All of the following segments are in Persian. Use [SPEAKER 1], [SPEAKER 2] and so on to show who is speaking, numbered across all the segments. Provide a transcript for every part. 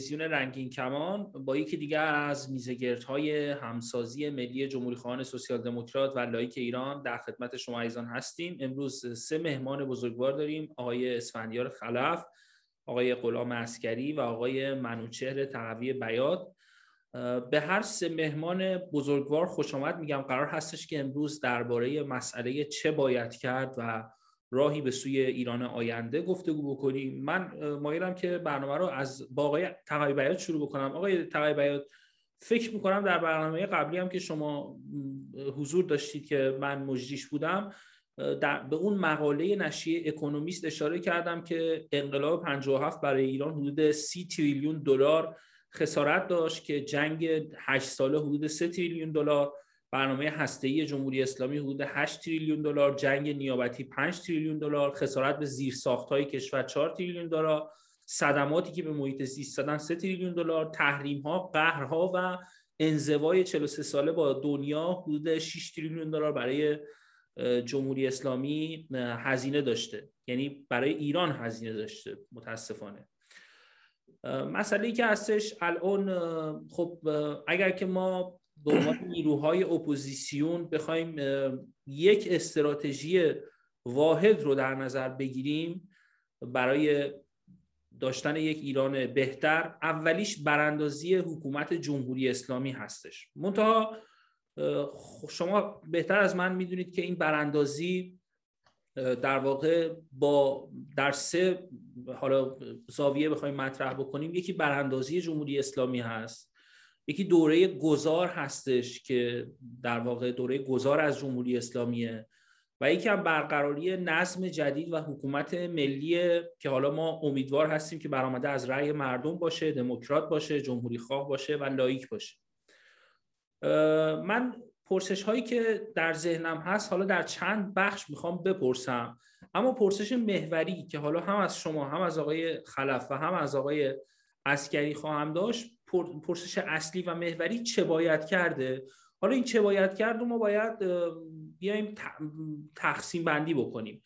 [SPEAKER 1] تلویزیون رنگین کمان با یکی دیگر از میزگردهای همسازی ملی جمهوری خواهان سوسیال دموکرات و لائیک ایران در خدمت شما عزیزان هستیم. امروز سه مهمان بزرگوار داریم آقای اسفندیار خلف آقای غلام عسکری و آقای منوچهر تقوی بیات به هر سه مهمان بزرگوار خوش آمد. میگم قرار هستش که امروز درباره مسئله چه باید کرد و راهی به سوی ایران آینده گفتگو بکنیم من مایلم که برنامه رو از با آقای بیات شروع بکنم. آقای تقوی بیات فکر می‌کنم در برنامه قبلی هم که شما حضور داشتید که من مجریش بودم در به اون مقاله نشریه اکونومیست اشاره کردم که انقلاب 57 برای ایران حدود 30 تریلیون دلار خسارت داشت که جنگ 8 ساله حدود 3 تریلیون دلار برنامه هسته‌ای جمهوری اسلامی حدود 8 تریلیون دلار جنگ نیابتی 5 تریلیون دلار خسارت به زیر ساخت‌های کشور 4 تریلیون دلار صدماتی که به محیط زیست زدن 3 تریلیون دلار تحریم‌ها قهرها و انزوای 43 ساله با دنیا حدود 6 تریلیون دلار برای جمهوری اسلامی هزینه داشته. یعنی برای ایران هزینه داشته متاسفانه. مسئله که هستش الان خب اگر که ما به عنوان نیروهای اپوزیسیون بخوایم یک استراتژی واحد رو در نظر بگیریم برای داشتن یک ایران بهتر. اولیش براندازی حکومت جمهوری اسلامی هستش. منتها شما بهتر از من می‌دونید که این براندازی در واقع با در سه حالا زاویه بخوایم مطرح بکنیم. یکی براندازی جمهوری اسلامی هست. یکی دوره گذار هستش که در واقع دوره گذار از جمهوری اسلامیه و یکی هم برقراری نظم جدید و حکومت ملی که حالا ما امیدوار هستیم که برآمده از رأی مردم باشه دموکرات باشه جمهوری خواه باشه و لایک باشه. من پرسش هایی که در ذهنم هست حالا در چند بخش می‌خوام بپرسم. اما پرسش محوری که حالا هم از شما هم از آقای خلف و هم از آقای اسکری خواهم داشت پرسش اصلی و محوری چه باید کرده؟ حالا این چه باید کرد ما باید بیایم تقسیم بندی بکنیم.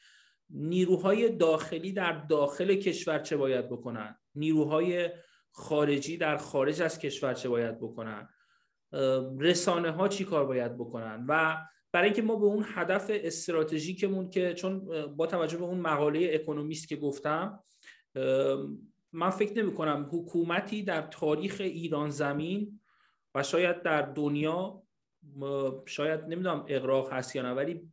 [SPEAKER 1] نیروهای داخلی در داخل کشور چه باید بکنن؟ نیروهای خارجی در خارج از کشور چه باید بکنن؟ رسانه ها چی کار باید بکنن؟ و برای اینکه ما به اون هدف استراتژیکمون که چون با توجه به اون مقاله اکونومیست که گفتم من فکر نمی کنم حکومتی در تاریخ ایران زمین و شاید در دنیا شاید نمی‌دونم اقراق هست یا نه ولی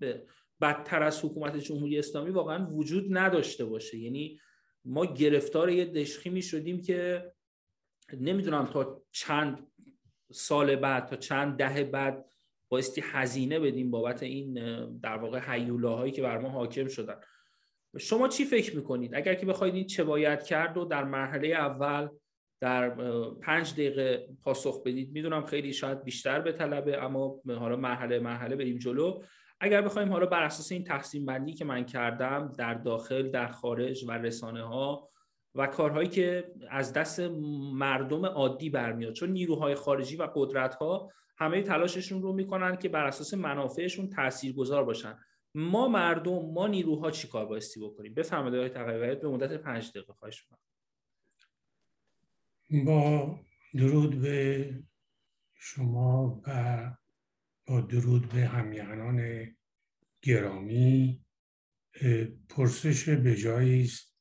[SPEAKER 1] بدتر از حکومت جمهوری اسلامی واقعا وجود نداشته باشه. یعنی ما گرفتار یه دشخی می شدیم که نمی‌دونم تا چند سال بعد تا چند دهه بعد بایستی هزینه بدیم بابت این در واقع حیولاهایی که بر ما حاکم شدن. شما چی فکر می‌کنید؟ اگر که بخواید این چه باید کرد و در مرحله اول در پنج دقیقه پاسخ بدید. می‌دونم خیلی شاید بیشتر به طلبه اما حالا مرحله مرحله بریم جلو. اگر بخوایم حالا بر اساس این تقسیم بندی که من کردم در داخل در خارج و رسانه ها و کارهایی که از دست مردم عادی برمیاد چون نیروهای خارجی و قدرت ها همه تلاششون رو می‌کنن که بر اساس منافعشون تاثیرگذار باشن. ما مردم ما نیروها چی کار بایستی بکنیم؟ بفرمایید آقای تقویت به مدت پنج دقیقه خواهش
[SPEAKER 2] با درود به شما و با درود به همیهنان گرامی پرسش به جایی است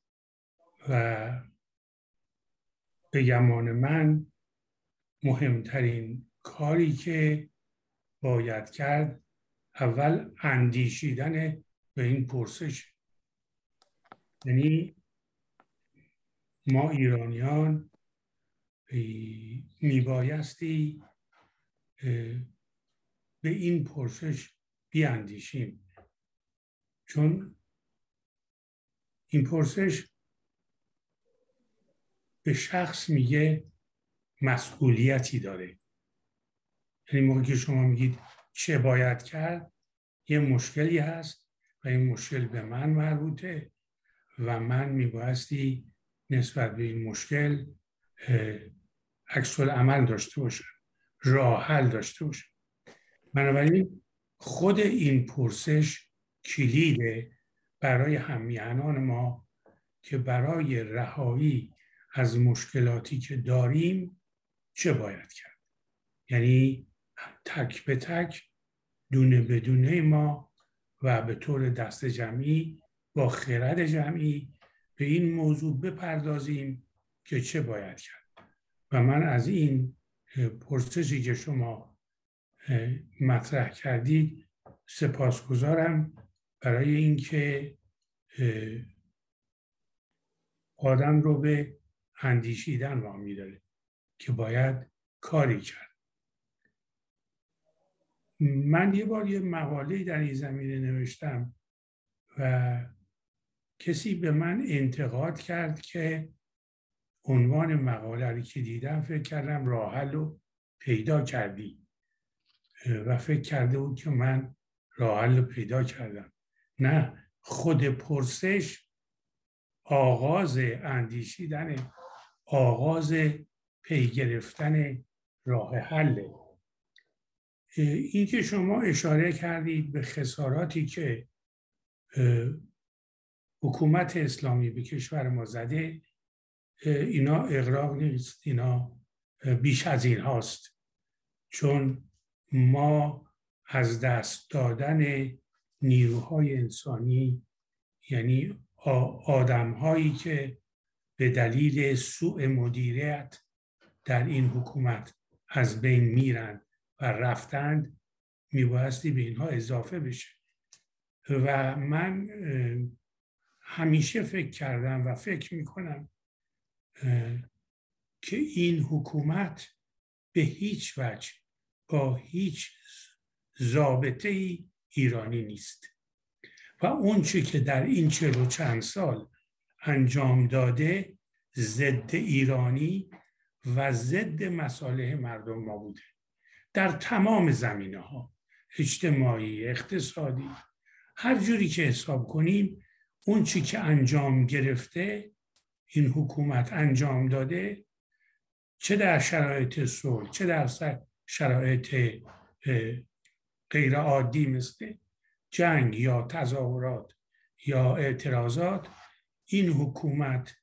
[SPEAKER 2] و به گمان من مهمترین کاری که باید کرد اول اندیشیدن به این پرسش. یعنی ما ایرانیان میبایستی به این پرسش بیاندیشیم. چون این پرسش به شخص میگه مسئولیتی داره. یعنی موقعی که شما میگید چه باید کرد؟ یه مشکلی هست و این مشکل به من مربوطه و من میبایستی نسبت به این مشکل عکس عمل داشته باشم راه حل داشته باشم. بنابراین خود این پرسش کلیده برای همیهنان ما که برای رهایی از مشکلاتی که داریم چه باید کرد؟ یعنی تک به تک دونه بدونه ما و به طور دست جمعی با خرد جمعی به این موضوع بپردازیم که چه باید کرد. و من از این پرسشی که شما مطرح کردید سپاسگزارم برای اینکه آدم رو به اندیشیدن وامی داره که باید کاری کرد. من یه بار یه مقاله در این زمینه نوشتم و کسی به من انتقاد کرد که عنوان مقاله رو که دیدم فکر کردم راه رو پیدا کردی و فکر کرده بود که من راه رو پیدا کردم. نه خود پرسش آغاز اندیشیدن آغاز پی گرفتن راه حله. این که شما اشاره کردید به خساراتی که حکومت اسلامی به کشور ما زده اینا اقراق نیست اینا بیش از این هاست. چون ما از دست دادن نیروهای انسانی یعنی آدمهایی که به دلیل سوء مدیریت در این حکومت از بین میرند و رفتند میبایستی به اینها اضافه بشه. و من همیشه فکر کردم و فکر می‌کنم که این حکومت به هیچ وجه با هیچ ضابطه ای ایرانی نیست. و اون که در این چه و چند سال انجام داده ضد ایرانی و ضد مصالح مردم ما بوده. در تمام زمینه ها اجتماعی اقتصادی. هر جوری که حساب کنیم اون چی که انجام گرفته این حکومت انجام داده چه در شرایط صلح چه در شرایط غیر عادی مثل جنگ یا تظاهرات یا اعتراضات این حکومت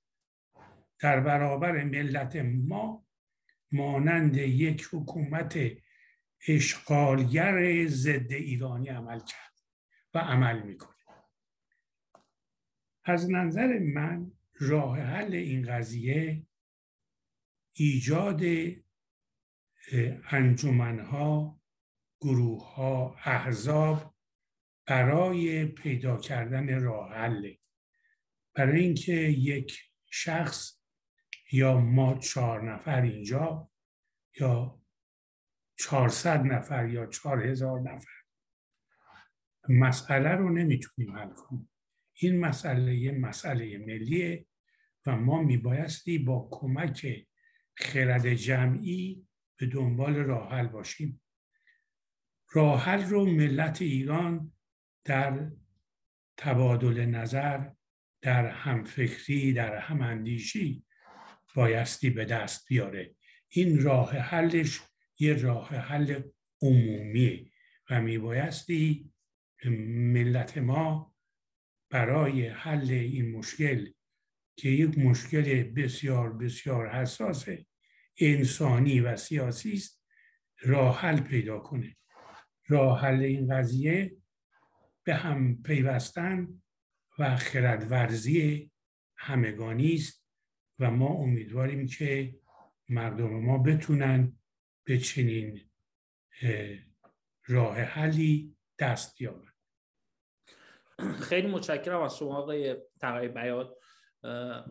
[SPEAKER 2] در برابر ملت ما مانند یک حکومت اشغالگر ضد ایرانی عمل کرد و عمل می‌کنه. از نظر من راه حل این قضیه ایجاد انجمنها گروه ها احزاب برای پیدا کردن راه حل. برای اینکه یک شخص یا ما چهار نفر اینجا یا چهارصد نفر یا چهار هزار نفر. مسئله رو نمی‌تونیم حل کنیم. این مسئله مسئله ملیه و ما میبایستی با کمک خرد جمعی به دنبال راحل باشیم. راحل رو ملت ایران در تبادل نظر در همفکری در هماندیشی بایستی به دست بیاره. این راه حلش یه راه حل عمومی و میبایستی ملت ما برای حل این مشکل که یک مشکل بسیار بسیار حساس انسانی و سیاسی است راه حل پیدا کنه. راه حل این قضیه به هم پیوستن و خردورزی همگانی است و ما امیدواریم که مردم ما بتونن به چنین راه حلی دست بیابن
[SPEAKER 1] خیلی متشکرم از شما آقای تقای بیاد.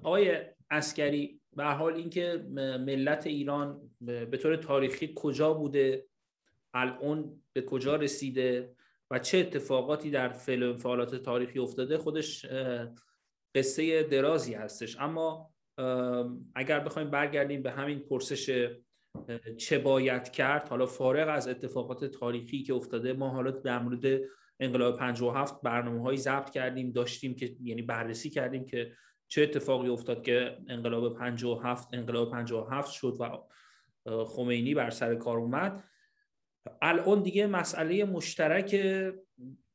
[SPEAKER 1] آقای اسکری به حال اینکه ملت ایران به طور تاریخی کجا بوده الان به کجا رسیده و چه اتفاقاتی در فعل فعالات تاریخی افتاده خودش قصه درازی هستش. اما اگر بخوایم برگردیم به همین پرسش چه باید کرد. حالا فارغ از اتفاقات تاریخی که افتاده ما حالا در مورد انقلاب 57 برنامه هایی ضبط کردیم داشتیم که یعنی بررسی کردیم که چه اتفاقی افتاد که انقلاب 57 انقلاب 57 شد و خمینی بر سر کار اومد. الان دیگه مسئله مشترک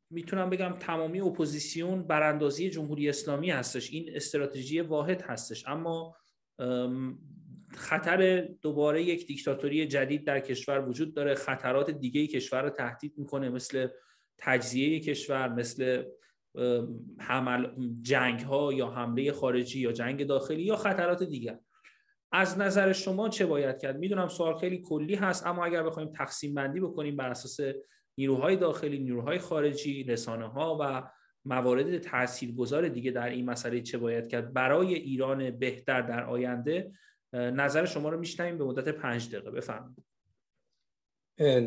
[SPEAKER 1] می‌تونم بگم تمامی اپوزیسیون براندازی جمهوری اسلامی هستش. این استراتژی واحد هستش. اما خطر دوباره یک دیکتاتوری جدید در کشور وجود داره. خطرات دیگه کشور رو تهدید می‌کنه مثل تجزیه کشور مثل حمل جنگ ها یا حمله خارجی یا جنگ داخلی یا خطرات دیگر. از نظر شما چه باید کرد؟ می‌دونم سوال خیلی کلی هست اما اگر بخوایم تقسیم بندی بکنیم بر اساس نیروهای داخلی نیروهای خارجی رسانه ها و موارد تاثیرگذار دیگه در این مسئله چه باید کرد؟ برای ایران بهتر در آینده نظر شما رو میشنویم به مدت پنج دقیقه. بفرمایید.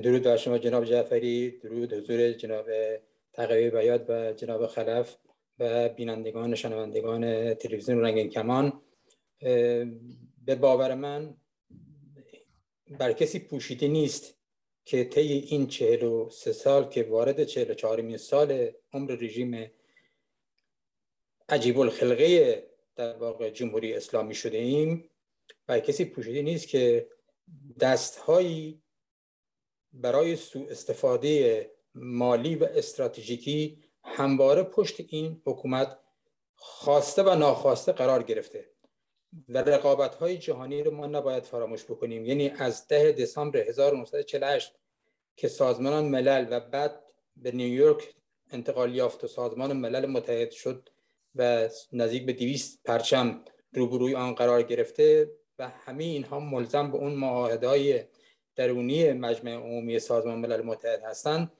[SPEAKER 3] درود بر شما جناب جعفری. درود حضور جناب تقوی بیاد و جناب خلف و بینندگان شنوندگان تلویزیون رنگین کمان. به باور من بر کسی پوشیده نیست که طی این چهل و سه سال که وارد چهل و چهارمین سال عمر رژیم عجیب الخلقه در واقع جمهوری اسلامی شده ایم و کسی پوشیده نیست که دستهایی برای سوء استفاده مالی و استراتژیکی همواره پشت این حکومت خواسته و ناخواسته قرار گرفته و رقابت های جهانی رو ما نباید فراموش بکنیم. یعنی از ده دسامبر 1948 که سازمان ملل و بعد به نیویورک انتقال یافت و سازمان ملل متحد شد و نزدیک به 200 پرچم روبروی آن قرار گرفته و همه اینها ملزم به اون معاهده درونی مجمع عمومی سازمان ملل متحد هستند.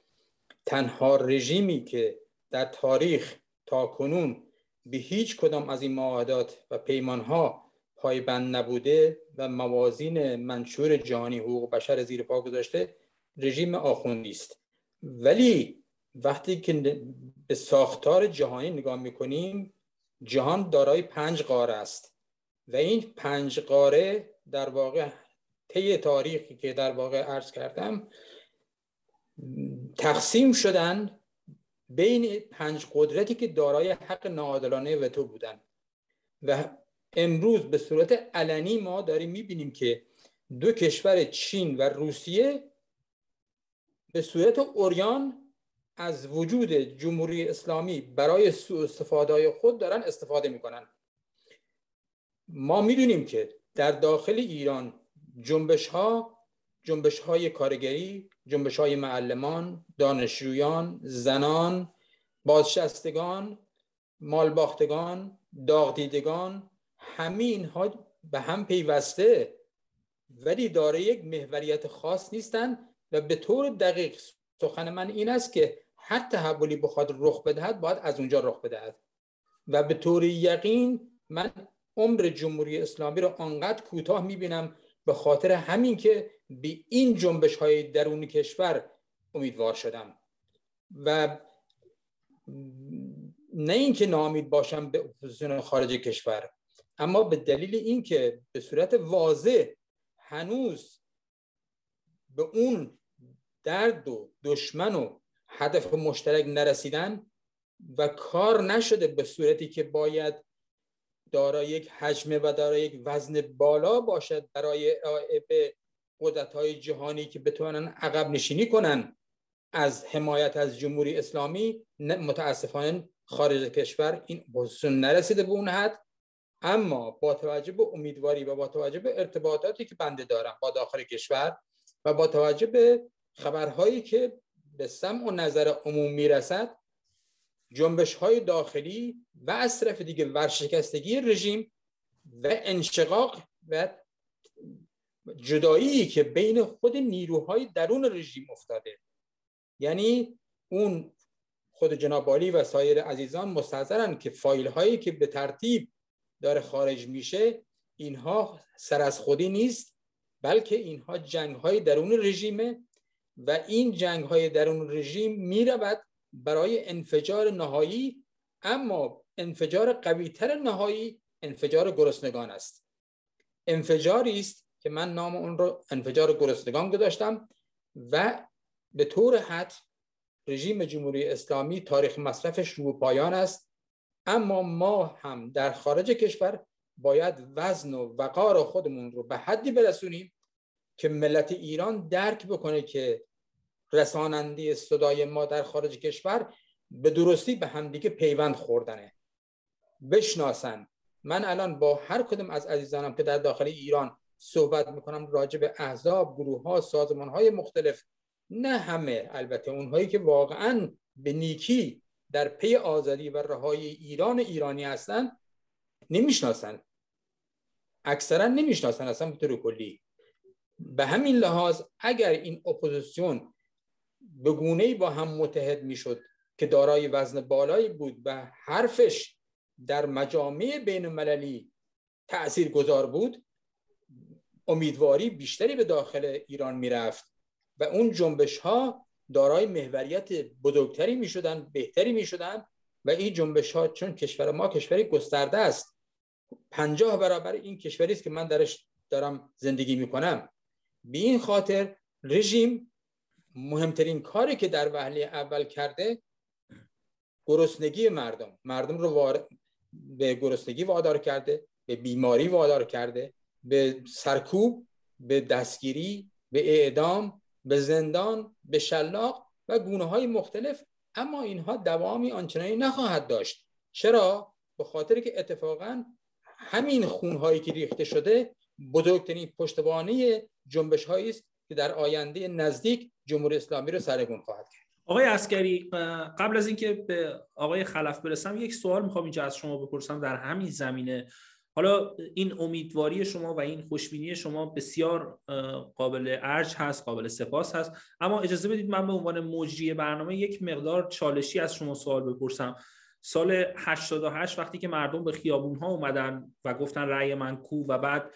[SPEAKER 3] تنها رژیمی که در تاریخ تا کنون به هیچ کدام از این معاهدات و پیمانها پایبند نبوده و موازین منشور جهانی حقوق بشر زیر پا گذاشته رژیم آخوندی است. ولی وقتی که به ساختار جهانی نگاه می‌کنیم جهان دارای پنج قاره است. و این پنج قاره در واقع طی تاریخی که در واقع عرض کردم تقسیم شدن بین پنج قدرتی که دارای حق ناعادلانه وتو بودن. و امروز به صورت علنی ما داریم می‌بینیم که دو کشور چین و روسیه به صورت اوریان از وجود جمهوری اسلامی برای سوء استفاده خود دارن استفاده می‌کنن. ما می‌دونیم که در داخل ایران جنبش ها جنبش های کارگری جنبش های معلمان دانشجویان زنان بازشستگان مالباختگان داغدیدگان همه اینها به هم پیوسته ولی داره یک محوریت خاص نیستند و به طور دقیق سخن من این است که هر تحولی بخواد رخ بدهد باید از اونجا رخ بدهد. و به طور یقین من عمر جمهوری اسلامی رو آنقدر کوتاه می‌بینم به خاطر همین که به این جنبش های درون کشور امیدوار شدم. و نه اینکه نامید باشم به اپوزیسیون خارج کشور اما به دلیل اینکه به صورت واضح هنوز به اون درد و دشمن و هدف مشترک نرسیدن و کار نشده به صورتی که باید دارای یک حجم و دارای یک وزن بالا باشد برای ارائه به قدرت های جهانی که بتوانن عقب نشینی کنن از حمایت از جمهوری اسلامی. متاسفانه خارج کشور این پوزیشن نرسیده به اون حد. اما با توجه به امیدواری و با توجه به ارتباطاتی که بنده دارم با داخل کشور و با توجه به خبرهایی که به سمع و نظر عموم می‌رسد جنبش های داخلی و از طرف دیگه ورشکستگی رژیم و انشقاق و جدایی که بین خود نیروهای درون رژیم افتاده. یعنی اون خود جناب و سایر عزیزان مستحضرن که فایل هایی که به ترتیب داره خارج میشه اینها سر از خودی نیست بلکه اینها جنگ های درون رژیمه. و این جنگ های درون رژیم می رود برای انفجار نهایی اما انفجار قویتر نهایی انفجار گرسنگان است. انفجاری است که من نام اون رو انفجار گرسنگان گذاشتم و به طور حد رژیم جمهوری اسلامی تاریخ مصرفش رو پایان است اما ما هم در خارج کشور باید وزن و وقار خودمون رو به حدی برسونیم که ملت ایران درک بکنه که رساننده صدای ما در خارج کشور به درستی به همدیگه پیوند خوردنه. بشناسن. من الان با هر کدوم از عزیزانم که در داخل ایران صحبت می‌کنم راجع به احزاب گروه ها سازمان های مختلف نه همه البته اونهایی که واقعا به نیکی در پی آزادی و رهایی ایران ایرانی هستن نمی‌شناسن. اکثرا نمی‌شناسن اصلا به طور کلی. به همین لحاظ اگر این اپوزیسیون به گونه با هم متحد می‌شد که دارای وزن بالایی بود و حرفش در مجامع بین المللی تأثیر گذار بود امیدواری بیشتری به داخل ایران می‌رفت و اون جنبش ها دارای محوریت بزرگتری می شدن بهتری می شدن و این جنبش ها چون کشور ما کشوری گسترده است پنجاه برابر این کشوری است که من درش دارم زندگی می کنم به این خاطر رژیم مهمترین کاری که در وهله اول کرده گرسنگی مردم. مردم رو به گرسنگی وادار کرده به بیماری وادار کرده به سرکوب به دستگیری به اعدام به زندان به شلاق و گونه های مختلف. اما اینها دوامی آنچنانی نخواهد داشت. چرا؟ به خاطر که اتفاقا همین خونهایی که ریخته شده بزرگترین پشتوانه جنبش هایی است که در آینده نزدیک جمهوری اسلامی رو سرگون خواهد کرد.
[SPEAKER 1] آقای اسکری قبل از اینکه به آقای خلف برسم یک سوال می‌خوام اینجا از شما بپرسم در همین زمینه. حالا این امیدواری شما و این خوشبینی شما بسیار قابل ارج هست قابل سپاس هست. اما اجازه بدید من به عنوان مجری برنامه یک مقدار چالشی از شما سوال بپرسم. سال 88 وقتی که مردم به خیابون ها اومدن و گفتن رأی من کو و بعد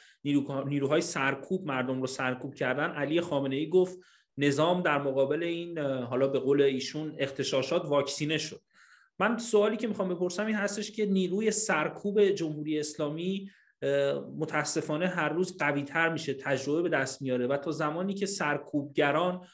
[SPEAKER 1] نیروهای سرکوب مردم رو سرکوب کردن علی خامنه ای گفت نظام در مقابل این حالا به قول ایشون اختشاشات واکسینه شد. من سوالی که می‌خوام بپرسم این هستش که نیروی سرکوب جمهوری اسلامی متاسفانه هر روز قوی تر میشه تجربه به دست میاره و تا زمانی که سرکوبگران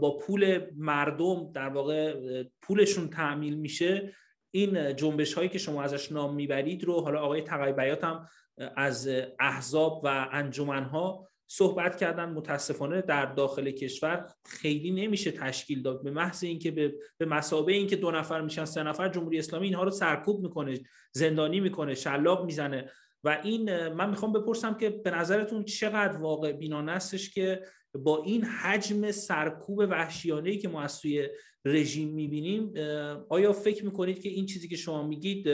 [SPEAKER 1] با پول مردم در واقع پولشون تعمیل میشه این جنبش هایی که شما ازش نام می‌برید رو حالا آقای تقی بیات هم از احزاب و انجمن ها صحبت کردن. متاسفانه در داخل کشور خیلی نمیشه تشکیل داد. به محض اینکه به به مسابه اینکه دو نفر میشن سه نفر جمهوری اسلامی اینها رو سرکوب می‌کنه زندانی می‌کنه شلاق می‌زنه. و این من می‌خوام بپرسم که به نظرتون چقدر واقع بینانه که با این حجم سرکوب وحشیانه ای که ما از سوی رژیم می‌بینیم آیا فکر می‌کنید که این چیزی که شما میگید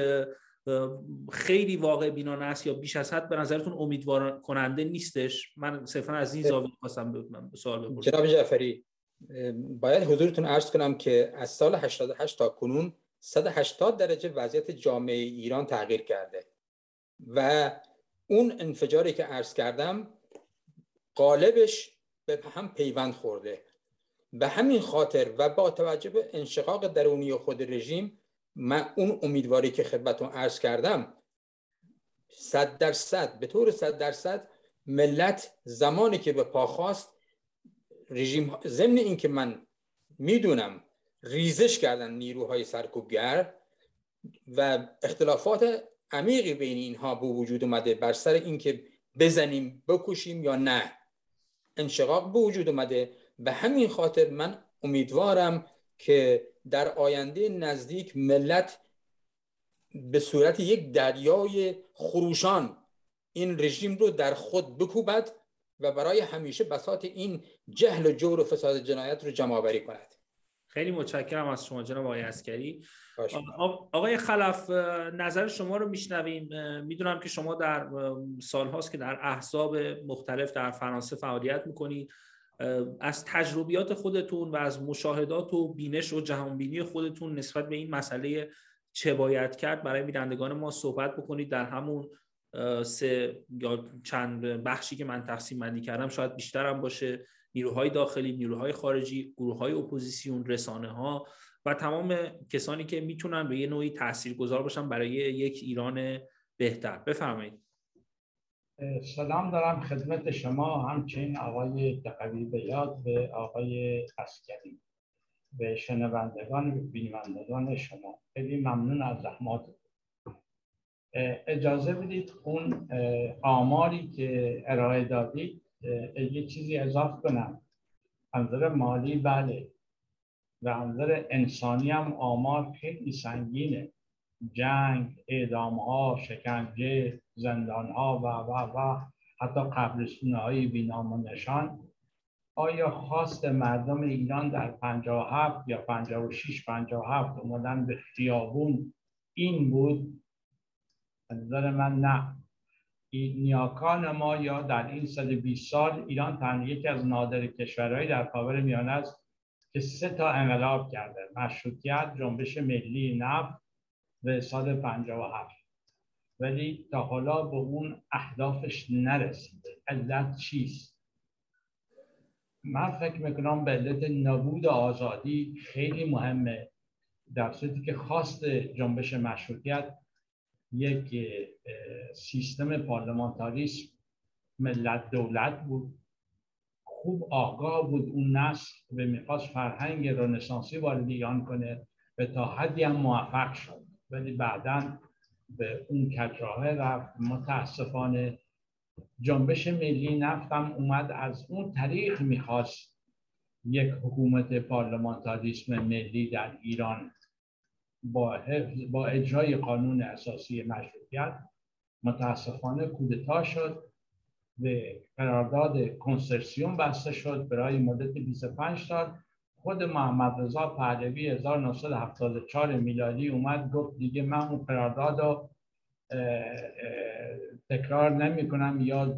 [SPEAKER 1] خیلی واقع بینانه است یا بیش از حد به نظرتون امیدوار کننده نیستش؟ من صرفا از این زاویه خواستم سوال بپرسم.
[SPEAKER 3] جناب جعفری باید حضورتون عرض کنم که از سال 88 تا کنون 180 درجه وضعیت جامعه ایران تغییر کرده و اون انفجاری که عرض کردم قالبش به هم پیوند خورده. به همین خاطر و با توجه به انشقاق درونی خود رژیم من اون امیدواری که خدمتون عرض کردم صد درصد به طور صد درصد ملت زمانی که به پا خواست رژیم ضمن اینکه من می‌دونم ریزش کردن نیروهای سرکوبگر و اختلافات عمیقی بین اینها به وجود اومده بر سر اینکه بزنیم بکشیم یا نه انشقاق به وجود اومده. به همین خاطر من امیدوارم که در آینده نزدیک ملت به صورت یک دریای خروشان این رژیم رو در خود بکوبد و برای همیشه بساط این جهل و جور و فساد جنایت رو جمع آوری کند.
[SPEAKER 1] خیلی متشکرم از شما جناب آقای اسکری آقای خلف نظر شما رو میشنویم. می‌دونم که شما در سالهاست که در احزاب مختلف در فرانسه فعالیت می‌کنید. از تجربیات خودتون و از مشاهدات و بینش و جهانبینی خودتون نسبت به این مسئله چه باید کرد؟ برای بینندگان ما صحبت بکنید در همون سه یا چند بخشی که من تقسیم بندی کردم شاید بیشتر هم باشه. نیروهای داخلی نیروهای خارجی گروه های اپوزیسیون رسانه ها و تمام کسانی که می‌تونن به یه نوعی تاثیرگذار باشن برای یک ایران بهتر. بفرمایید.
[SPEAKER 4] سلام دارم خدمت شما همچنین آقای تقوی بیات به آقای عسکری به شنوندگان و بینندگان شما. خیلی ممنون از زحمات اجازه بدید اون آماری که ارائه دادید یه چیزی اضافه کنم. نظر مالی بله. و نظر انسانی هم آمار خیلی سنگینه. جنگ، اعدام ها، شکنجه، زندان ها و و و حتی قبرستون های بینام و نشان. آیا خواست مردم ایران در 57 یا 56 57 اومدن به خیابون؟ این بود. نظر من نه. نیاکان ما یا در این 120 سال ایران تنها یکی از نادر کشورهایی در خاور میانه است که سه تا انقلاب کرده. مشروطیت جنبش ملی نفت به سال 57 ولی تا حالا به اون اهدافش نرسیده. علت چیست؟ من فکر می‌کنم به علت نبود آزادی خیلی مهمه. در صورتی که خواست جنبش مشروطیت یک سیستم پارلمانتاریسم ملت دولت بود. خوب آگاه بود اون نسل به می‌خواست فرهنگ رنسانسی وارد ایران کنه به تا حدی هم موفق شد. ولی بعدا به اون کجراه رفت متاسفانه جنبش ملی نفتم اومد از اون طریق می‌خواست یک حکومت پارلمانتاریسم ملی در ایران با, با اجرای قانون اساسی مشروطیت متاسفانه کودتا شد به قرارداد کنسرسیون بسته شد برای مدت 25 سال خود محمد رضا پهلوی 1974 میلادی اومد گفت دیگه من اون قرارداد رو تکرار نمی کنم یا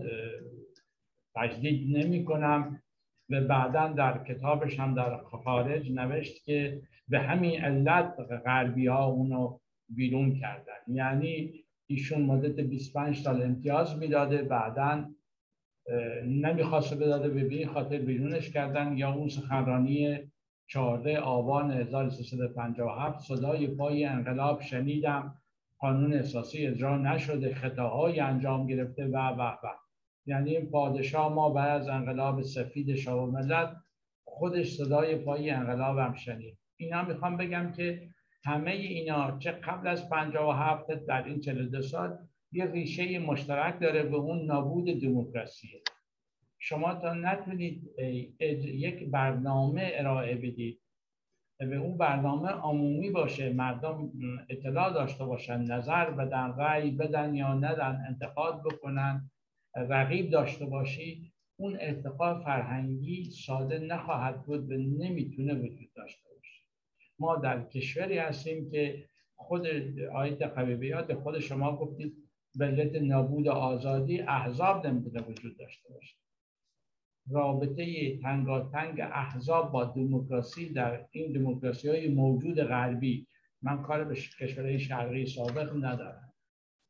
[SPEAKER 4] تجدید نمی کنم و بعدا در کتابش هم در خارج نوشت که به همین علت غربی ها اونو بیرون کردن. یعنی ایشون مدت 25 سال امتیاز می‌داده بعدا نمی‌خواسته بداده به این خاطر بیرونش کردن. یا اون سخنرانی 14 آبان 1357 صدای پای انقلاب شنیدم. قانون اساسی اجرا نشده خطاهای انجام گرفته و و و. یعنی این پادشاه ما بعد از انقلاب سفید شاه ملت خودش صدای پای انقلاب هم شنید. اینا می‌خوام بگم که همه اینا چه قبل از 57 در این 42 سال یه ریشه مشترک داره به اون نابود دموکراسی شما تا نتونید یک برنامه ارائه بدید به اون برنامه عمومی باشه مردم اطلاع داشته باشن نظر بدن رأی بدن یا ندن انتقاد بکنن رقیب داشته باشی اون ارتقاء فرهنگی ساده نخواهد بود و نمی‌تونه وجود داشته باشه. ما در کشوری هستیم که خود آیت قبیبیات خود شما گفتید علت نابود آزادی احزاب نمی‌تونه وجود داشته باشه. رابطه تنگاتنگ احزاب با دموکراسی در این دموکراسی های موجود غربی. من کار به کشورهای شرقی سابق ندارم.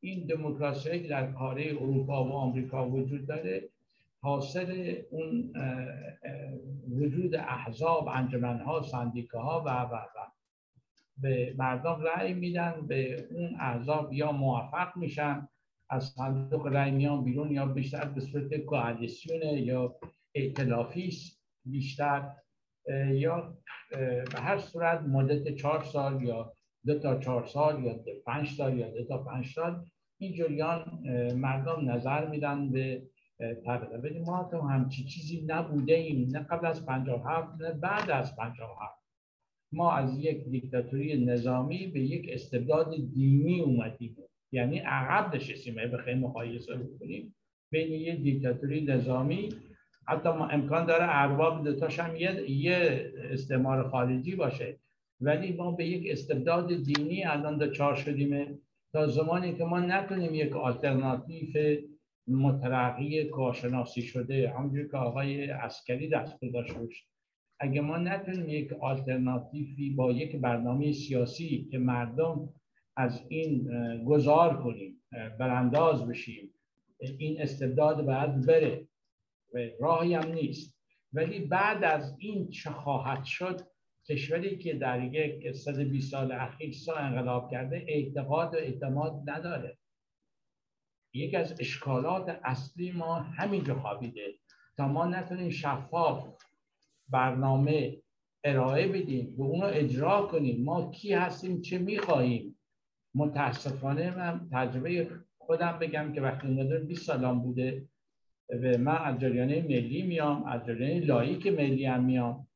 [SPEAKER 4] این دموکراسی که در کاره اروپا و آمریکا وجود داره حاصل اون وجود احزاب انجمنها سندیکاها و و و. به مردم رأی میدن به اون احزاب یا موفق میشن از صندوق رأی میان بیرون یا بیشتر به صورت کوالیسیونه یا ائتلافی بیشتر یا به هر صورت مدت چهار سال یا دو تا چهار سال یا پنج سال یا دو تا پنج سال این جریان مردم نظر میدن به طبقه. ولی ما تو همچی چیزی نبوده ایم نه قبل از 57 نه بعد از 57 ما از یک دیکتاتوری نظامی به یک استبداد دینی اومدیم. یعنی عقب نشستیم. بخوایم مقایسه بکنیم بین یک دیکتاتوری نظامی حتی امکان داره ارباب دوتاش هم یه, یه استعمار خارجی باشه. ولی ما به یک استبداد دینی الان دچار شدیم. تا زمانی که ما نکنیم یک آلترناتیو مترقی کارشناسی شده همونجور که آقای عسکری دست شد. اگه ما نتونیم یک آلترناتیوی با یک برنامه سیاسی که مردم از این گذار کنیم برانداز بشیم این استبداد باید بره. راهی هم نیست. ولی بعد از این چه خواهد شد کشوری که در یک 120 سال اخیر سا انقلاب کرده اعتقاد و اعتماد نداره. یکی از اشکالات اصلی ما همینجا خوابیده. تا ما نتونیم شفاف برنامه ارائه بدیم و اونو اجرا کنیم. ما کی هستیم چه می‌خواهیم؟ متاسفانه من تجربه خودم بگم که وقتی اومدم 20 سالم بوده و من از جریانه ملی میام از جریانه لایک ملی هم میام.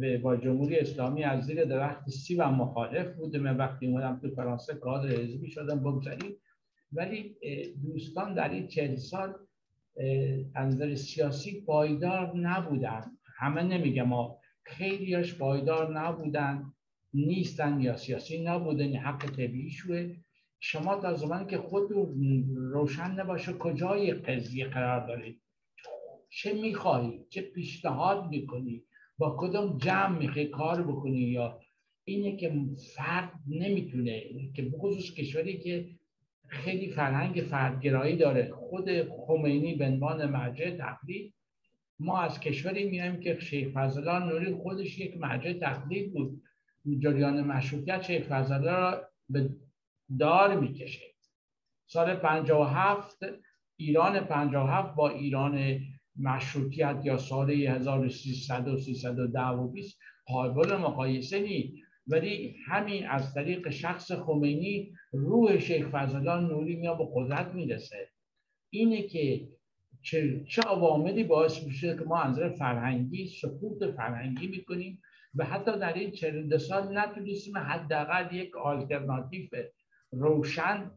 [SPEAKER 4] و با جمهوری اسلامی از زیر درخت و مخالف بوده من وقتی اومدم تو فرانسه کادر حزبی شدم بگذارید ولی دوستان در این چهل سال از سیاسی پایدار نبودن. همه نمیگم ما خیلیش پایدار نبودن. نیستن یا سیاسی نبودن حق طبیعی شوه. شما تا زمانی که خود روشن نباشه کجای قضیه قرار دارید؟ چه می‌خواهی چه پیشنهاد می‌کنی؟ با کدام جمع می‌خوای کار بکنی؟ یا اینه که فرد نمی‌تونه که بخصوص کشوری که خیلی فرهنگ فردگرایی داره خود خمینی به عنوان مرجع تقلید ما از کشوری میایم که شیخ فضلان نوری خودش یک مرجع تقلید بود. جریان مشروطیت شیخ فضلان را به دار می‌کشه. سال 57 ایران 57 با ایران مشروطیت یا سال 1300 و 320 قابل مقایسه نیست ولی همین از طریق شخص خمینی روح شیخ فضلان نوری میاد به قدرت می‌رسه. اینه که چه, چه عواملی باعث میشه که ما از فرهنگی سقوط فرهنگی می‌کنیم و حتی در این چند سال نتونستیم حداقل یک آلترناتیو روشن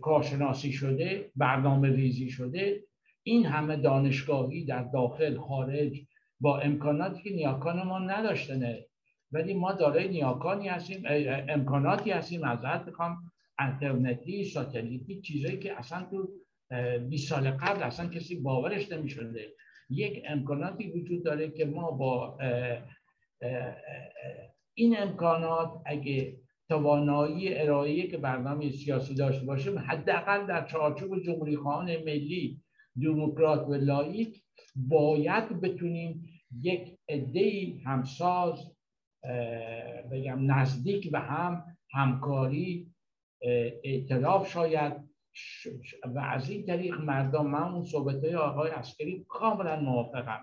[SPEAKER 4] کارشناسی شده برنامه ریزی شده. این همه دانشگاهی در داخل خارج با امکاناتی که نیاکان ما نداشتنه. ولی ما دارای نیاکانی هستیم امکاناتی هستیم. از حد بخوام انترنتی ساتلیتی چیزایی که اصلا تو 20 سال قبل اصلا کسی باورش نمی شده یک امکاناتی وجود داره که ما با این امکانات اگه توانایی ارائه که برنامه سیاسی داشته باشیم حداقل در چارچوب جمهوری خواهان ملی دموکرات و لایک باید بتونیم یک عده همساز بگم نزدیک و هم همکاری اعتراف شاید و از این طریق مردم من اون صحبت های آقای عسکری کاملا موافقم.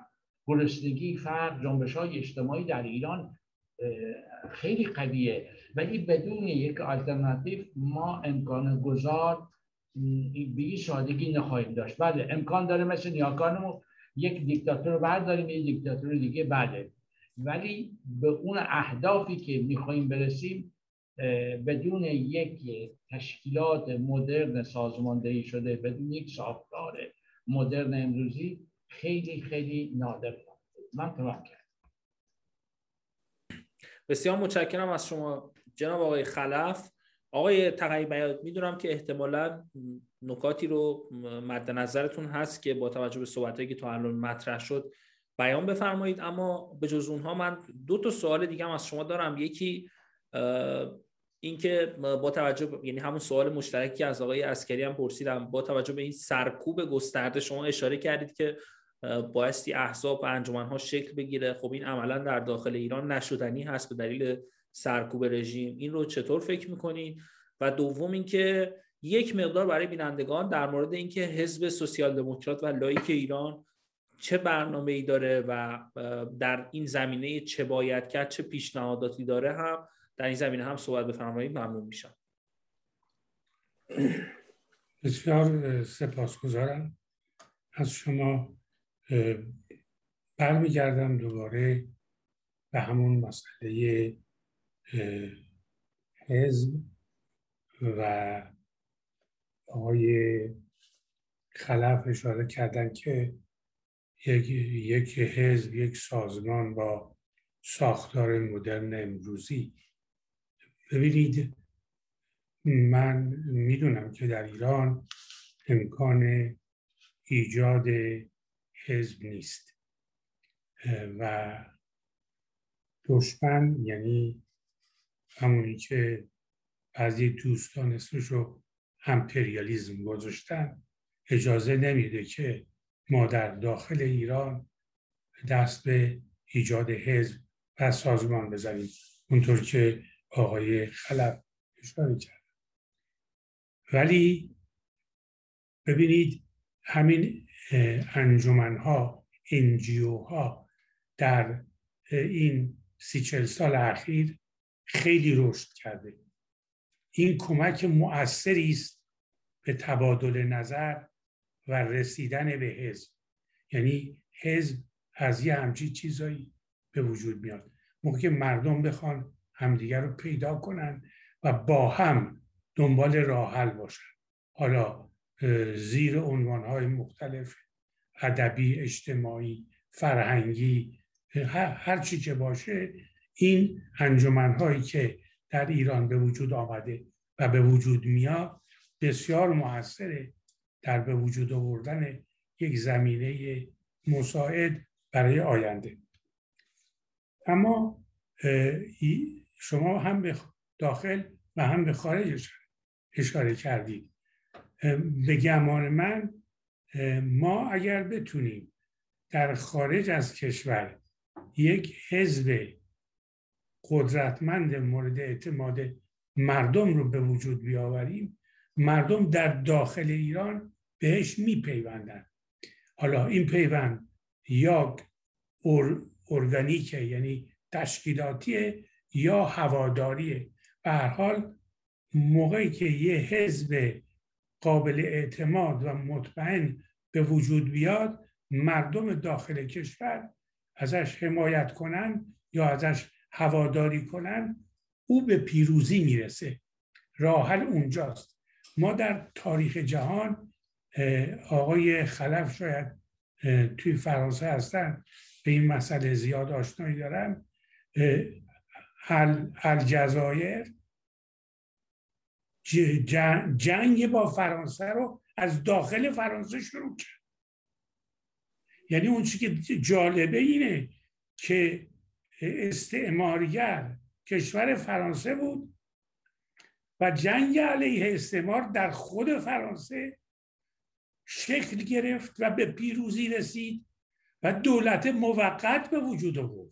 [SPEAKER 4] گرسنگی فرق جنبش های اجتماعی در ایران خیلی قویه. ولی بدون یک آلترناتیو ما امکان گذار به این سادگی نخواهیم داشت. بله امکان داره مثل نیاکانمون یک دیکتاتور رو برداریم یک دیکتاتور دیگه بله. ولی به اون اهدافی که می‌خواهیم برسیم بدون یک تشکیلات مدرن سازماندهی شده بدون یک ساختار مدرن امروزی خیلی خیلی نادر من تمام کردم.
[SPEAKER 1] بسیار متشکرم از شما. جناب آقای خلف آقای تقیی بیاد می‌دونم که احتمالا نکاتی رو مد نظرتون هست که با توجه به صحبتهایی که تا الان مطرح شد بیان بفرمایید. اما به جز اونها من دو تا سوال دیگه هم از شما دارم. یکی اینکه با توجه یعنی همون سوال مشترکی از آقای اسکری هم پرسیدم. با توجه به این سرکوب گسترده شما اشاره کردید که بایستی احزاب و انجمنها شکل بگیره. خب این عملا در داخل ایران نشدنی هست به دلیل سرکوب رژیم. این رو چطور فکر می‌کنید و دوم اینکه یک مقدار برای بینندگان در مورد اینکه حزب سوسیال دموکرات و لایک ایران چه برنامه ای داره و در این زمینه چه باید کرد چه پیشنهاداتی داره هم در این زمینه هم صحبت بفرمایید ممنون میشم.
[SPEAKER 2] بسیار سپاسگزارم. از شما برمیگردم دوباره به همون مسئله حزب و آقای خلف اشاره کردن که یک, یک حزب یک سازمان با ساختار مدرن امروزی. ببینید من می‌دونم که در ایران امکان ایجاد حزب نیست. و دشمن یعنی همونی که بعضی دوستان اسمش رو امپریالیزم گذاشتن اجازه نمیده که ما در داخل ایران دست به ایجاد حزب و سازمان بزنیم. اونطور که آقای خلف اشاره کرد. ولی ببینید همین انجمن ها انجیو ها در این سی چل سال اخیر خیلی رشد کرده. این کمک مؤثری است به تبادل نظر و رسیدن به حزب. یعنی حزب از یه همچین چیزایی به وجود میاد. موقع که مردم بخوان همدیگر رو پیدا کنن و با هم دنبال راه حل باشن. حالا زیر های مختلف ادبی اجتماعی فرهنگی هر چی که باشه این هایی که در ایران به وجود آمده و به وجود میاد بسیار موثره در به وجود آوردن یک زمینه مساعد برای آینده. اما شما هم به داخل و هم به خارج اشاره کردید. به گمان من ما اگر بتونیم در خارج از کشور یک حزب قدرتمند مورد اعتماد مردم رو به وجود بیاوریم مردم در داخل ایران بهش میپیوندن. حالا این پیوند یا ارگانیکه یعنی تشکیلاتیه یا هواداریه. به هر حال موقعی که یه حزب قابل اعتماد و مطمئن به وجود بیاد مردم داخل کشور ازش حمایت کنن یا ازش هواداری کنن او به پیروزی می‌رسه. راحل اونجاست. ما در تاریخ جهان آقای خلف شاید توی فرانسه هستن به این مسئله زیاد آشنایی دارن. الجزایر جنگ با فرانسه رو از داخل فرانسه شروع کرد. یعنی اون چی که جالبه اینه که استعمارگر کشور فرانسه بود و جنگ علیه استعمار در خود فرانسه شکل گرفت و به پیروزی رسید و دولت موقت به وجود آورد.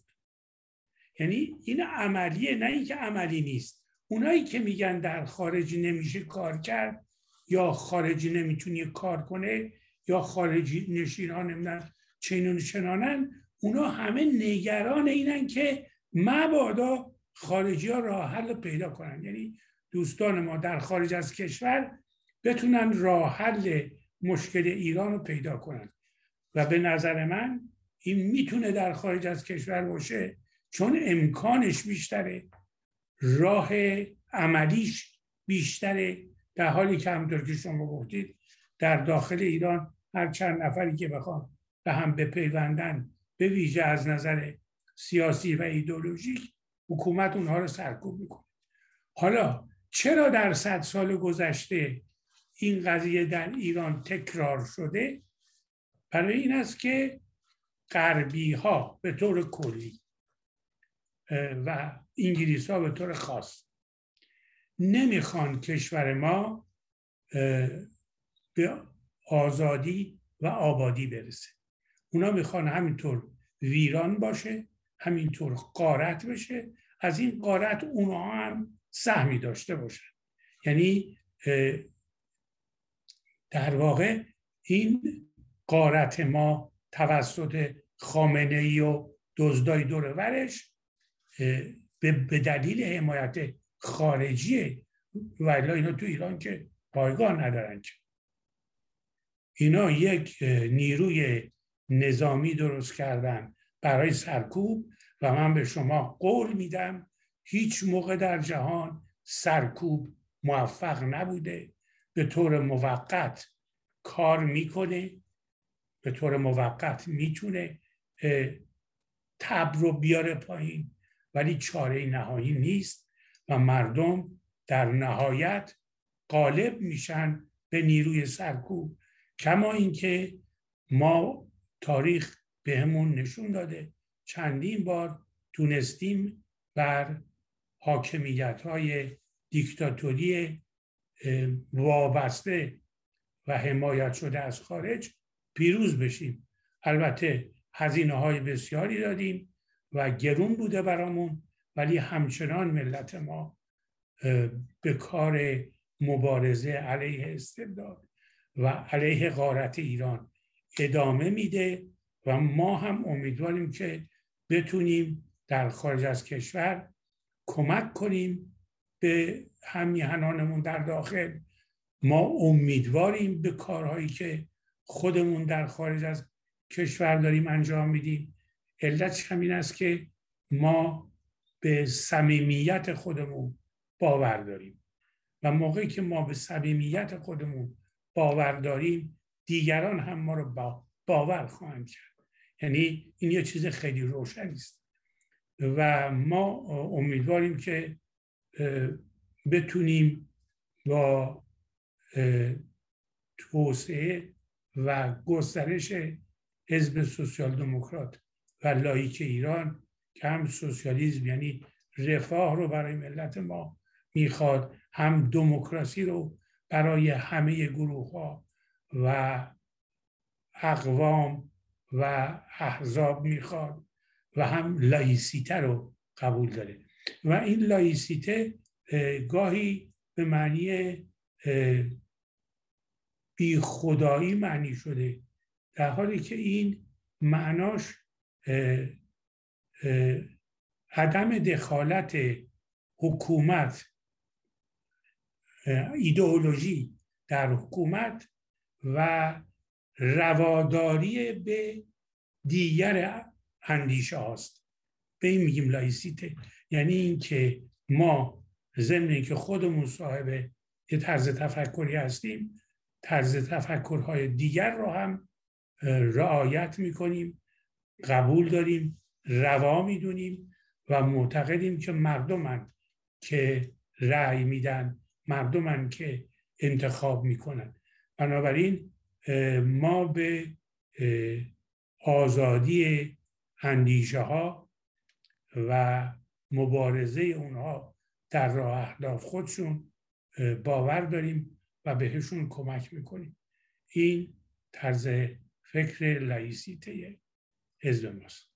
[SPEAKER 2] یعنی این عملیه نه اینکه عملی نیست اونایی که میگن در خارج نمیشه کار کرد یا خارجی نمی‌تونی کار کنه یا خارجی نشینان نمیدن چینون چنانن اونا همه نگران اینن که مبادا خارجی ها راه حل پیدا کنن. یعنی دوستان ما در خارج از کشور بتونن راه حل مشکل ایران رو پیدا کنن. و به نظر من این می‌تونه در خارج از کشور باشه چون امکانش بیشتره راه عملیش بیشتره در حالی که همونطور که شما گفتید در داخل ایران هر چند نفری که بخوان به هم بپیوندن به ویژه از نظر سیاسی و ایدولوژیک حکومت اونها رو سرکوب می‌کنه. حالا چرا در صد سال گذشته این قضیه در ایران تکرار شده؟ برای این است که غربی ها به طور کلی و انگلیس ها به طور خاص نمی‌خوان کشور ما به آزادی و آبادی برسه. اونا می‌خوان همینطور ویران باشه همینطور قارت بشه. از این قارت اونها هم سهمی داشته باشن. یعنی در واقع این قارت ما توسط خامنه ای و دزدای دور ورش به دلیل حمایت خارجی و اینا تو ایران که پایگاه ندارن که. اینا یک نیروی نظامی درست کردن برای سرکوب و من به شما قول میدم هیچ موقع در جهان سرکوب موفق نبوده. به طور موقت کار می‌کنه به طور موقت می‌تونه تب رو بیاره پایین ولی چاره نهایی نیست و مردم در نهایت غالب میشن به نیروی سرکوب. کما اینکه ما تاریخ بهمون نشون داده. چندین بار تونستیم بر حاکمیت های دیکتاتوری وابسته و حمایت شده از خارج پیروز بشیم. البته هزینه های بسیاری دادیم و گرون بوده برامون ولی همچنان ملت ما به کار مبارزه علیه استبداد و علیه غارت ایران ادامه میده و ما هم امیدواریم که بتونیم در خارج از کشور کمک کنیم به همیهنانمون در داخل. ما امیدواریم به کارهایی که خودمون در خارج از کشور داریم انجام میدیم. علتش همین است که ما به صمیمیت خودمون باور داریم. و موقعی که ما به صمیمیت خودمون باور داریم دیگران هم ما رو با باور خواهند کرد. یعنی این یه چیز خیلی روشنی است. و ما امیدواریم که بتونیم با توسعه و گسترش حزب سوسیال دموکرات و لایک ایران که هم سوسیالیسم یعنی رفاه رو برای ملت ما می‌خواد هم دموکراسی رو برای همه گروه ها و اقوام و احزاب می‌خواد و هم لایسیته رو قبول داره و این لایسیته گاهی به معنی بی خدایی معنی شده در حالی که این معناش عدم دخالت حکومت ایدئولوژی در حکومت و رواداری به دیگر اندیشه هاست. به این میگیم لایسیته. یعنی اینکه ما ضمن که خودمون صاحب یه طرز تفکری هستیم طرز تفکرهای دیگر رو هم رعایت می‌کنیم قبول داریم روا می‌دونیم و معتقدیم که مردمن که رأی میدن مردمن که انتخاب می‌کنن. بنابراین ما به آزادی اندیشه ها و مبارزه اونها در راه اهداف خودشون باور داریم و بهشون کمک می‌کنیم. این طرز فکر لایسیته حزب ماست.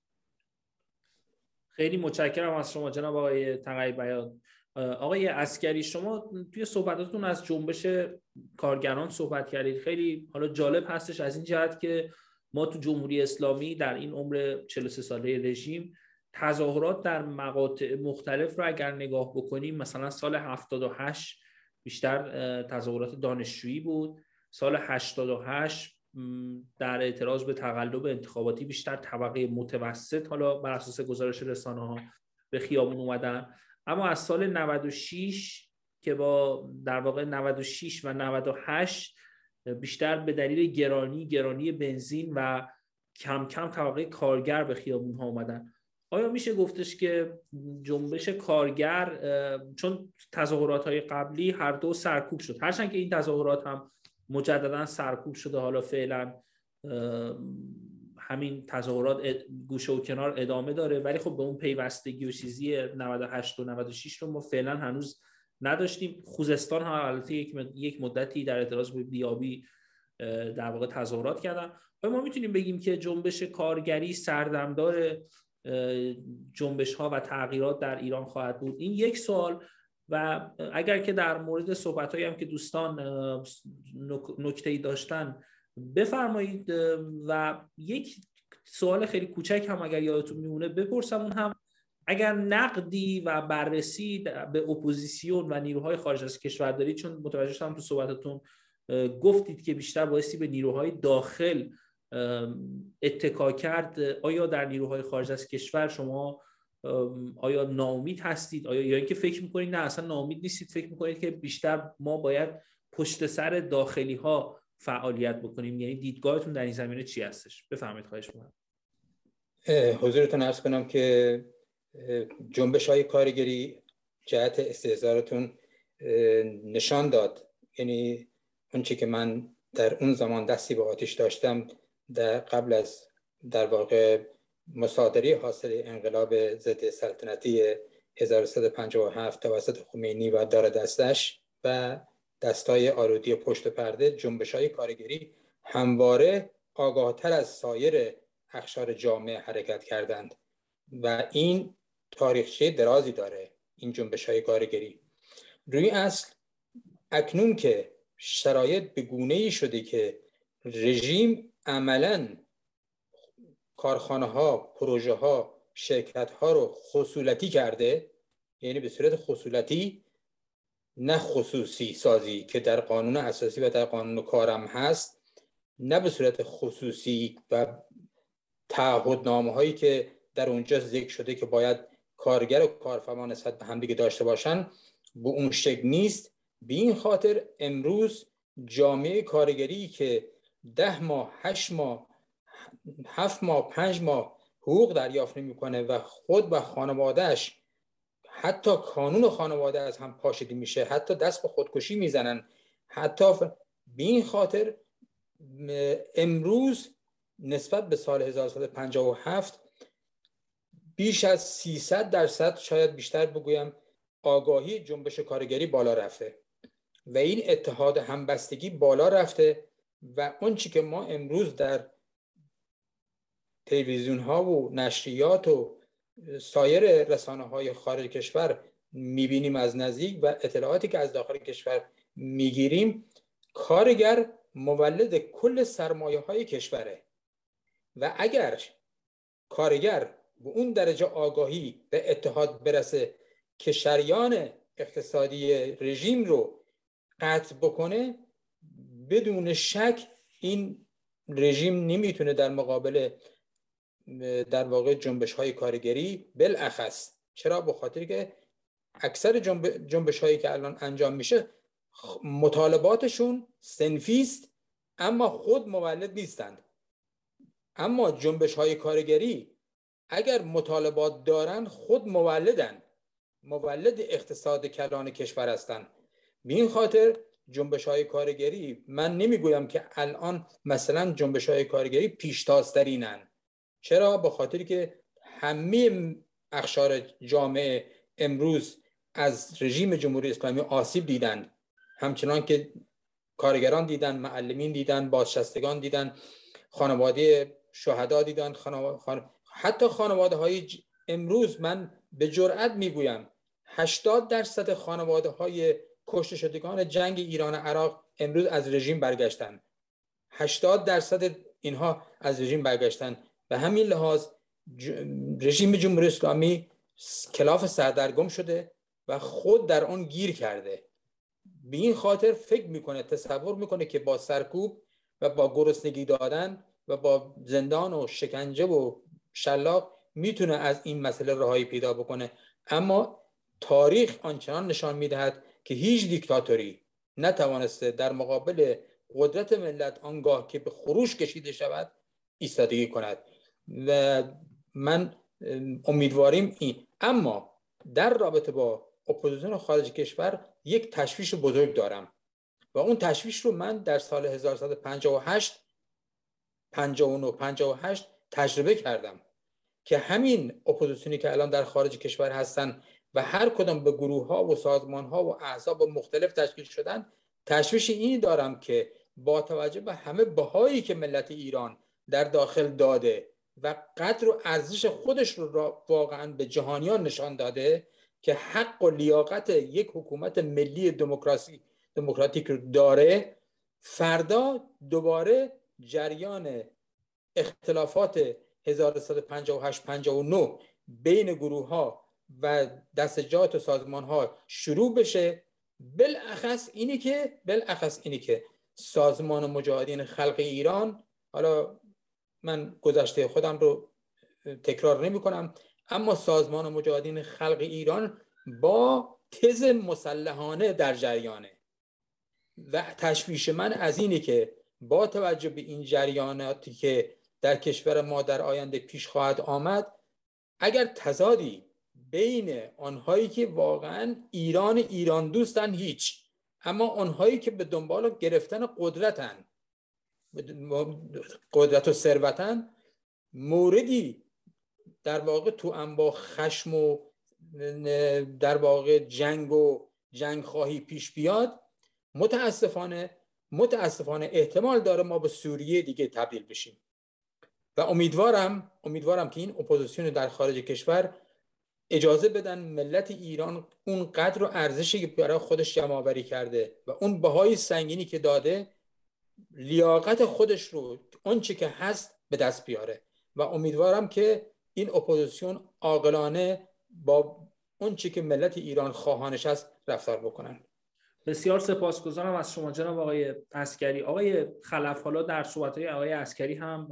[SPEAKER 1] خیلی متشکرم از شما جناب آقای تقیی بیان. آقای اسکری شما توی صحبتاتون از جنبش کارگران صحبت کردید. خیلی حالا جالب هستش از این جهت که ما تو جمهوری اسلامی در این عمر 43 ساله رژیم تظاهرات در مقاطع مختلف رو اگر نگاه بکنیم مثلا سال 78 بیشتر تظاهرات دانشجویی بود. سال 88 در اعتراض به تقلب انتخاباتی بیشتر طبقه متوسط حالا بر اساس گزارش رسانه ها به خیابون اومدن. اما از سال 96 که با در واقع 96 و 98 بیشتر به دلیل گرانی گرانی بنزین و کم کم طبقه کارگر به خیابون ها اومدن. آیا میشه گفتش که جنبش کارگر چون تظاهرات های قبلی هر دو سرکوب شد هرچند که این تظاهرات هم مجددا سرکوب شده حالا فعلا همین تظاهرات گوشه و کنار ادامه داره. ولی خب به اون پیوستگی و چیزی 98 و 96 رو ما فعلا هنوز نداشتیم. خوزستان هم البته یک مدتی در اعتراض به بیابی در واقع تظاهرات کردن. ما می‌تونیم بگیم که جنبش کارگری سردمدار جنبش ها و تغییرات در ایران خواهد بود. این یک سوال. و اگر که در مورد صحبت هم که دوستان نکته داشتن بفرمایید و یک سوال خیلی کوچک هم اگر یادتون میمونه بپرسم اون هم. اگر نقدی و بررسی به اپوزیسیون و نیروهای خارج از کشور دارید چون متوجه شدم تو صحبتتون گفتید که بیشتر بایستی به نیروهای داخل اتکا کرد آیا در نیروهای خارج از کشور شما آیا ناامید هستید؟ آیا یا اینکه فکر می‌کنید نه اصلا ناامید نیستید فکر می‌کنید که بیشتر ما باید پشت سر داخلی ها فعالیت بکنیم. یعنی دیدگاهتون در این زمینه چی هستش؟ بفرمایید خواهش می‌کنم.
[SPEAKER 3] حضورتون ارز کنم که جنبش های کارگری جهت استهزارتون نشان داد. یعنی اون که من در اون زمان دستی به آتش داشتم در قبل از در واقع مصادره حاصل انقلاب ضد سلطنتی 1357 توسط خمینی و دار دستش و دستای آرودی پشت پرده جنبش های کارگری همواره آگاهتر از سایر اخشار جامعه حرکت کردند و این تاریخچه درازی داره این جنبش های کارگری. روی اصل اکنون که شرایط به گونه ای شده که رژیم عملا کارخانه ها پروژه ها شرکت ها رو خصولتی کرده یعنی به صورت خصولتی نه خصوصی سازی که در قانون اساسی و در قانون کارم هست نه به صورت خصوصی و تعهدنامه هایی که در اونجا ذکر شده که باید کارگر و کارفرما نسبت به همدیگه داشته باشن به اون شکل نیست. به این خاطر امروز جامعه کارگری که ده ماه هشت ماه هفت ماه پنج ماه حقوق دریافت نمی‌کنه و خود و خانوادهش حتی کانون خانواده از هم پاشیده میشه حتی دست به خودکشی می‌زنن. حتی به این خاطر امروز نسبت به سال 1957 بیش از 300 درصد شاید بیشتر بگویم آگاهی جنبش کارگری بالا رفته و این اتحاد همبستگی بالا رفته و اون چی که ما امروز در تلویزیون ها و نشریات و سایر رسانه های خارج کشور می‌بینیم از نزدیک و اطلاعاتی که از داخل کشور می‌گیریم کارگر مولد کل سرمایه های کشوره. و اگر کارگر به اون درجه آگاهی به اتحاد برسه که شریان اقتصادی رژیم رو قطع بکنه بدون شک این رژیم نمی‌تونه در مقابل در واقع جنبش های کارگری بالاخص. چرا؟ به خاطر که اکثر جنبش هایی که الان انجام میشه مطالباتشون سنفیست اما خود مولد نیستند. اما جنبش های کارگری اگر مطالبات دارن خود مولدن. مولد اقتصاد کلان کشور هستند به این خاطر جنبش های کارگری من نمی‌گویم که الان مثلا جنبش های کارگری پیشتازترینن. چرا؟ به خاطر که همه اخشار جامعه امروز از رژیم جمهوری اسلامی آسیب دیدند همچنان که کارگران دیدن معلمین دیدن بازشستگان دیدن خانواده شهدا دیدن حتی خانواده های امروز من به جرأت می‌گویم 80 درصد خانواده های کشته شدگان جنگ ایران عراق امروز از رژیم برگشتن. 80 درصد اینها از رژیم برگشتن. به همین لحاظ رژیم جمهوری اسلامی کلاف سردرگم شده و خود در آن گیر کرده. به این خاطر فکر می‌کنه تصور می‌کنه که با سرکوب و با گرسنگی دادن و با زندان و شکنجه و شلاق می‌تونه از این مسئله رهایی پیدا بکنه. اما تاریخ آنچنان نشان می‌دهد که هیچ دیکتاتوری نتوانسته در مقابل قدرت ملت آنگاه که به خروش کشیده شود ایستادگی کند. و من امیدواریم این. اما در رابطه با اپوزیسیون خارج کشور یک تشویش بزرگ دارم و اون تشویش رو من در سال 1158 59 58 تجربه کردم که همین اپوزیسیونی که الان در خارج کشور هستن و هر کدام به گروه ها و سازمان ها و احزاب مختلف تشکیل شدن تشویش اینی دارم که با توجه به همه بهایی که ملت ایران در داخل داده و قدر و ارزش خودش رو واقعا به جهانیان نشان داده که حق و لیاقت یک حکومت ملی دموکراسی دموکراتیک رو داره. فردا دوباره جریان اختلافات 1158 59 بین گروه ها و دستجات و سازمان ها شروع بشه. بالاخص اینی که بالاخص اینی که سازمان مجاهدین خلق ایران حالا من گذشته خودم رو تکرار نمی کنم اما سازمان مجاهدین خلق ایران با تز مسلحانه در جریانه. و تشویش من از اینه که با توجه به این جریاناتی که در کشور ما در آینده پیش خواهد آمد اگر تضادی بین آنهایی که واقعا ایران ایران دوستن هیچ. اما آنهایی که به دنبال گرفتن قدرتن. قدرت و ثروتن. موردی در واقع تو انبا خشم و در واقع جنگ و جنگ خواهی پیش بیاد. متاسفانه متاسفانه احتمال داره ما به سوریه دیگه تبدیل بشیم. و امیدوارم امیدوارم که این اپوزیسیون در خارج کشور اجازه بدن ملت ایران اون قدر و ارزشی که برای خودش جمع کرده و اون بهای سنگینی که داده لیاقت خودش رو آنچه که هست به دست بیاره. و امیدوارم که این اپوزیسیون عاقلانه با اون که ملت ایران خواهانش است رفتار بکنن.
[SPEAKER 1] بسیار سپاسگزارم از شما جناب آقای عسکری آقای خلف حالا در صحبت های آقای عسکری هم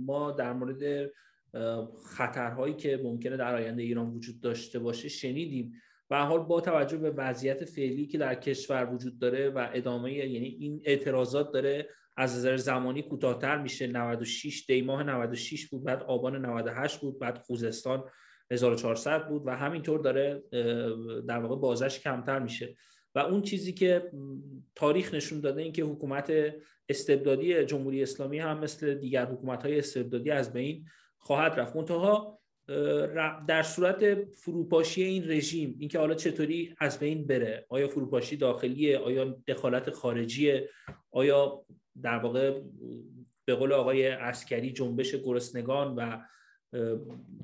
[SPEAKER 1] ما در مورد خطرهایی که ممکنه در آینده ایران وجود داشته باشه شنیدیم. و حال با توجه به وضعیت فعلی که در کشور وجود داره و ادامه یعنی این اعتراضات داره از نظر زمانی کوتاهتر میشه. 96 دی ماه 96 بود بعد آبان 98 بود بعد خوزستان 1400 بود و همینطور داره در واقع بازش کمتر میشه. و اون چیزی که تاریخ نشون داده این که حکومت استبدادی جمهوری اسلامی هم مثل دیگر حکومت های استبدادی از بین خواهد رفت. منتها در صورت فروپاشی این رژیم اینکه حالا چطوری از بین بره؟ آیا فروپاشی داخلیه؟ آیا دخالت خارجیه؟ آیا در واقع به قول آقای عسکری جنبش گرسنگان و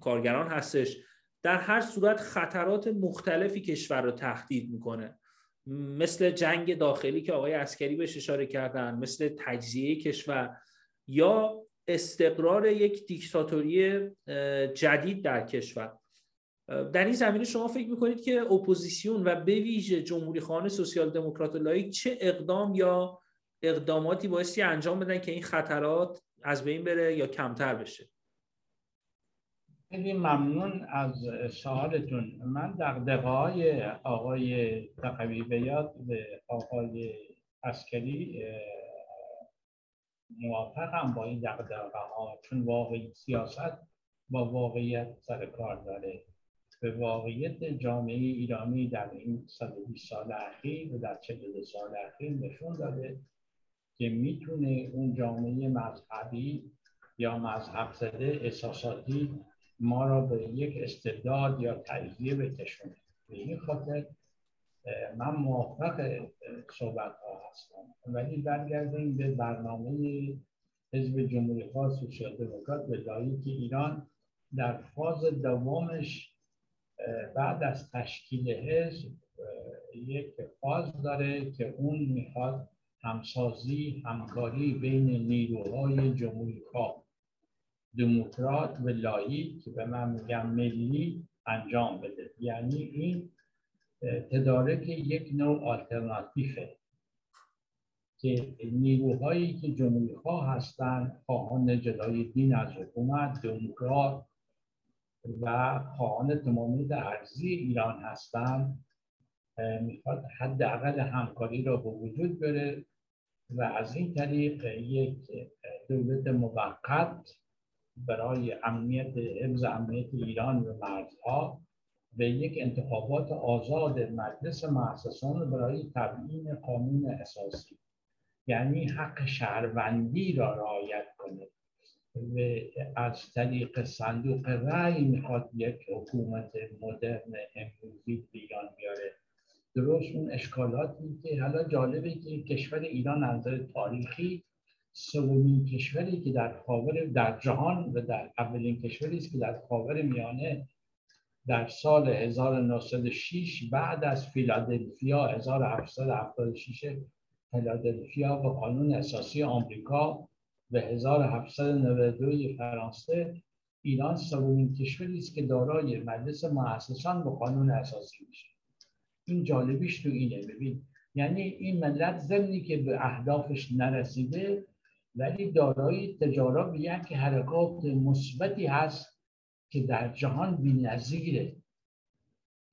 [SPEAKER 1] کارگران هستش؟ در هر صورت خطرات مختلفی کشور رو تهدید می‌کنه. مثل جنگ داخلی که آقای عسکری بهش اشاره کردن مثل تجزیه کشور یا استقرار یک دیکتاتوری جدید در کشور. در این زمینه شما فکر می‌کنید که اپوزیسیون و به ویژه جمهوری خواهان سوسیال دموکرات لائیک چه اقدام یا اقداماتی بایستی انجام بدن که این خطرات از بین بره یا کمتر بشه؟
[SPEAKER 4] خیلی ممنون از سوالتون. من دقدقه های آقای تقوی بیاد به آقای اسکری موافقم با این دقدقه ها چون واقعی سیاست با واقعیت سر کار داره. به واقعیت جامعه ایرانی در این 120 سال اخیر و در 42 سال اخیر نشون داده که می‌تونه اون جامعه مذهبی یا مذهب زده احساساتی ما را به یک استبداد یا تجزیه بکشونه. به این خاطر من موافق صحبت ولی برگردیم به برنامه حزب جمهوری خواه سوسیال دموکرات به که ایران در فاز دوامش بعد از تشکیل حزب یک فاز داره که اون می‌خواد همسازی همکاری بین نیروهای جمهوری خواه دموکرات و لایی که به من میگم ملی انجام بده. یعنی این تدارک یک نوع آلترناتیفه. که نیروهایی که جمهوری خواه هستند خواهان جدای دین از حکومت دموکرات و خواهان تمامیت ارزی ایران هستند می‌خواد حداقل همکاری را به وجود بره و از این طریق یک دولت موقت برای امنیت حفظ امنیت ایران و مرزها به یک انتخابات آزاد مجلس مؤسسان برای تبیین قانون اساسی. یعنی حق شهروندی را رعایت کنه. و از طریق صندوق رأی می‌خواد یک حکومت مدرن امروزی ایران بیاره. درست اون اشکالاتی که حالا جالبه که کشور ایران از نظر تاریخی سومین کشوری که در خاور در جهان و در اولین کشوری است که در خاور میانه در سال 1906 بعد از فیلادلفیا 1776 فیلادلفیا و قانون اساسی آمریکا و 1792 فرانسه ایران سومین کشوری است که دارای مجلس مؤسسان به قانون اساسی میشه. این جالبیش تو اینه. ببین یعنی این ملت زمینی که به اهدافش نرسیده ولی دارای تجارت یک حرکات مثبتی هست که در جهان بی‌نظیره.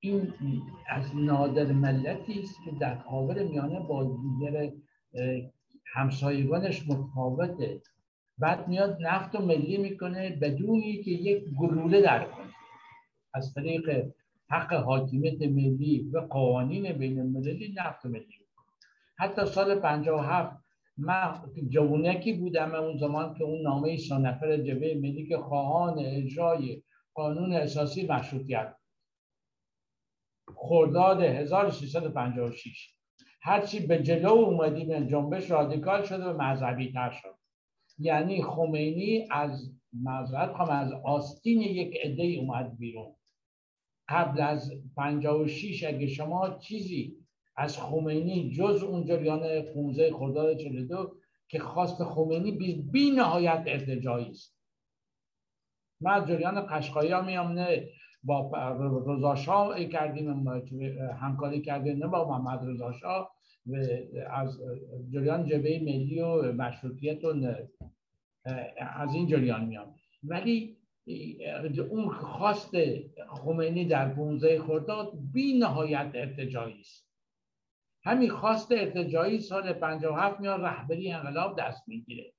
[SPEAKER 4] این از نادر ملتی است که در خاور میانه با دیگر همسایگانش متفاوته. بعد میاد نفت و ملی می‌کنه بدونی که یک گلوله در کنه از طریق حق حاکمیت ملی و قوانین بین المللی نفت و ملی حتی سال 57 من جوونکی بودم اون زمان که اون نامه سانفر جبه ملی که خواهان اجرای قانون اساسی مشروطیت خرداد 1356 هرچی به جلو اومدیم جنبش رادیکال شده و مذهبی تر شد. یعنی خمینی از مذهب از آستین یک عده اومد بیرون. قبل از 56 اگه شما چیزی از خمینی جز اون جریان 15 خرداد 42 که خواست خمینی بی, بی نهایت ارتجایی است. من جریان قشقایی ها میام نه با رضا شاه کردیم همکاری کردیم نه با محمد رضا شاه از جریان جبهه ملی و مشروطیت و از این جریان میام. ولی اون خواست خمینی در 15 خرداد بی نهایت ارتجایی است. همین خواست ارتجایی سال 57 میاد رهبری انقلاب دست می‌گیره.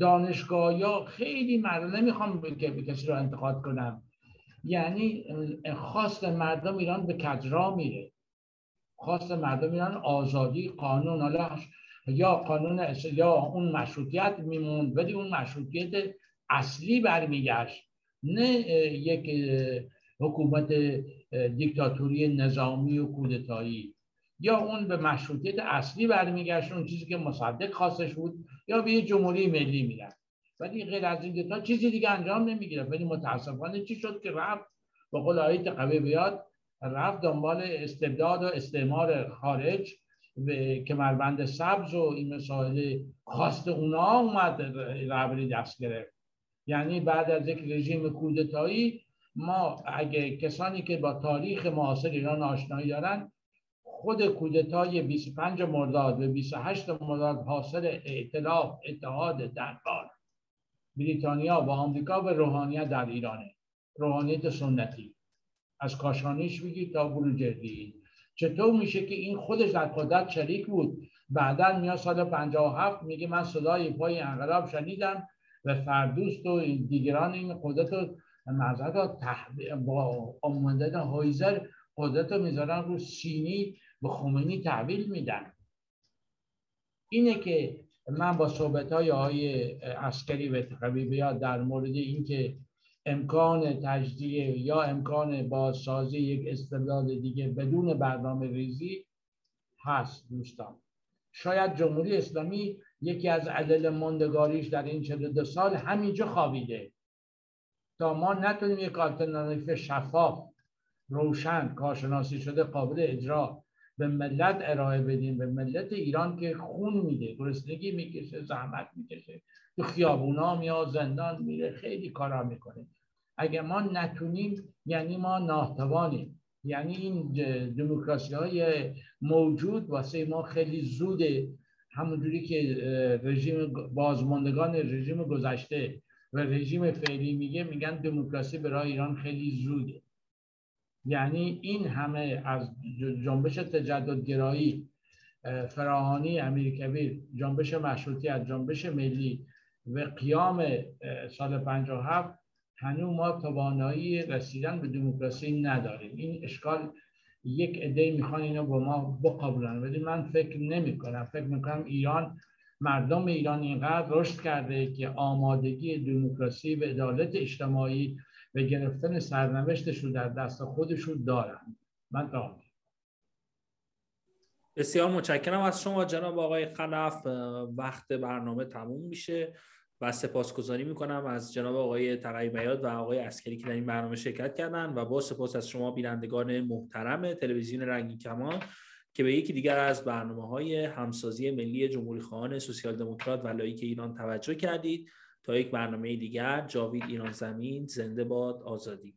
[SPEAKER 4] دانشگاه یا خیلی مردم نمی‌خوام که کسی رو انتقاد کنم. یعنی خواست مردم ایران به کجرا میره. خواست مردم ایران آزادی قانون حالا یا قانون یا اون مشروطیت میموند ولی اون مشروطیت اصلی برمیگشت. نه یک حکومت دیکتاتوری نظامی و کودتایی یا اون به مشروطیت اصلی برمیگشت اون چیزی که مصدق خواستش بود. یا به یه جمهوری ملی میرن. ولی غیر از این تا چیزی دیگه انجام نمی‌گیره ولی متاسفانه چی شد که رفت به قول آیه قوی بیاد رفت دنبال استبداد و استعمار خارج و کمربند سبز و این مسائل خواست اونا اومد رهبری دست گرفت. یعنی بعد از یک رژیم کودتایی ما اگه کسانی که با تاریخ معاصر ایران آشنایی دارن خود کودتای 25 مرداد و 28 مرداد حاصل ائتلاف اتحاد دربار. بریتانیا و آمریکا به روحانیت در ایرانه روحانیت سنتی. از کاشانیش بگید تا بروجردی چطور میشه که این خودش در قدرت شریک بود؟ بعدا میاد سال 57 میگه من صدای پای انقلاب شنیدم و فردوست و دیگران این قدرت رو معذرت با آمدن هایزر قدرت رو می‌ذارن رو سینی به خمینی تحویل میدن. اینه که من با صحبت های آقای عسکری و بیاد در مورد اینکه امکان تجزیه یا امکان بازسازی یک استبداد دیگه بدون برنامه ریزی هست دوستان. شاید جمهوری اسلامی یکی از عدل ماندگاریش در این 42 سال همینجا خوابیده. تا ما نتونیم یک آلترناتیو شفاف روشن کارشناسی شده قابل اجرا به ملت ارائه بدیم به ملت ایران که خون میده گرسنگی می‌کشه زحمت می‌کشه تو خیابونا میاد زندان میره خیلی کارا می‌کنه. اگر ما نتونیم یعنی ما ناتوانیم. یعنی این دموکراسی های موجود واسه ما خیلی زوده. همونجوری که رژیم بازماندگان رژیم گذشته و رژیم فعلی میگه میگن دموکراسی برای ایران خیلی زوده. یعنی این همه از جنبش تجددگرایی فراهانی امیرکبیر جنبش مشروطیت جنبش ملی و قیام سال 57 هنوز ما توانایی رسیدن به دموکراسی نداریم. این اشکال یک عده می‌خوان اینو با ما بقبولن ولی من فکر نمی کنم فکر می‌کنم ایران مردم ایران اینقدر رشد کرده که آمادگی دموکراسی و عدالت اجتماعی و گرفتن سرنوشتش رو در دست خودشون دارن. من تا
[SPEAKER 1] بسیار متشکرم از شما جناب آقای خلف. وقت برنامه تموم میشه و سپاسگزاری می‌کنم از جناب آقای تقوی بیات و آقای عسکری که در این برنامه شرکت کردن و با سپاس از شما بینندگان محترم تلویزیون رنگین کمان که به یکی دیگر از برنامه های همسازی ملی جمهوری خواهان سوسیال دموکرات و لائیک ایران توجه کردید. تا یک برنامه دیگر جاوید ایران زمین زنده باد آزادی.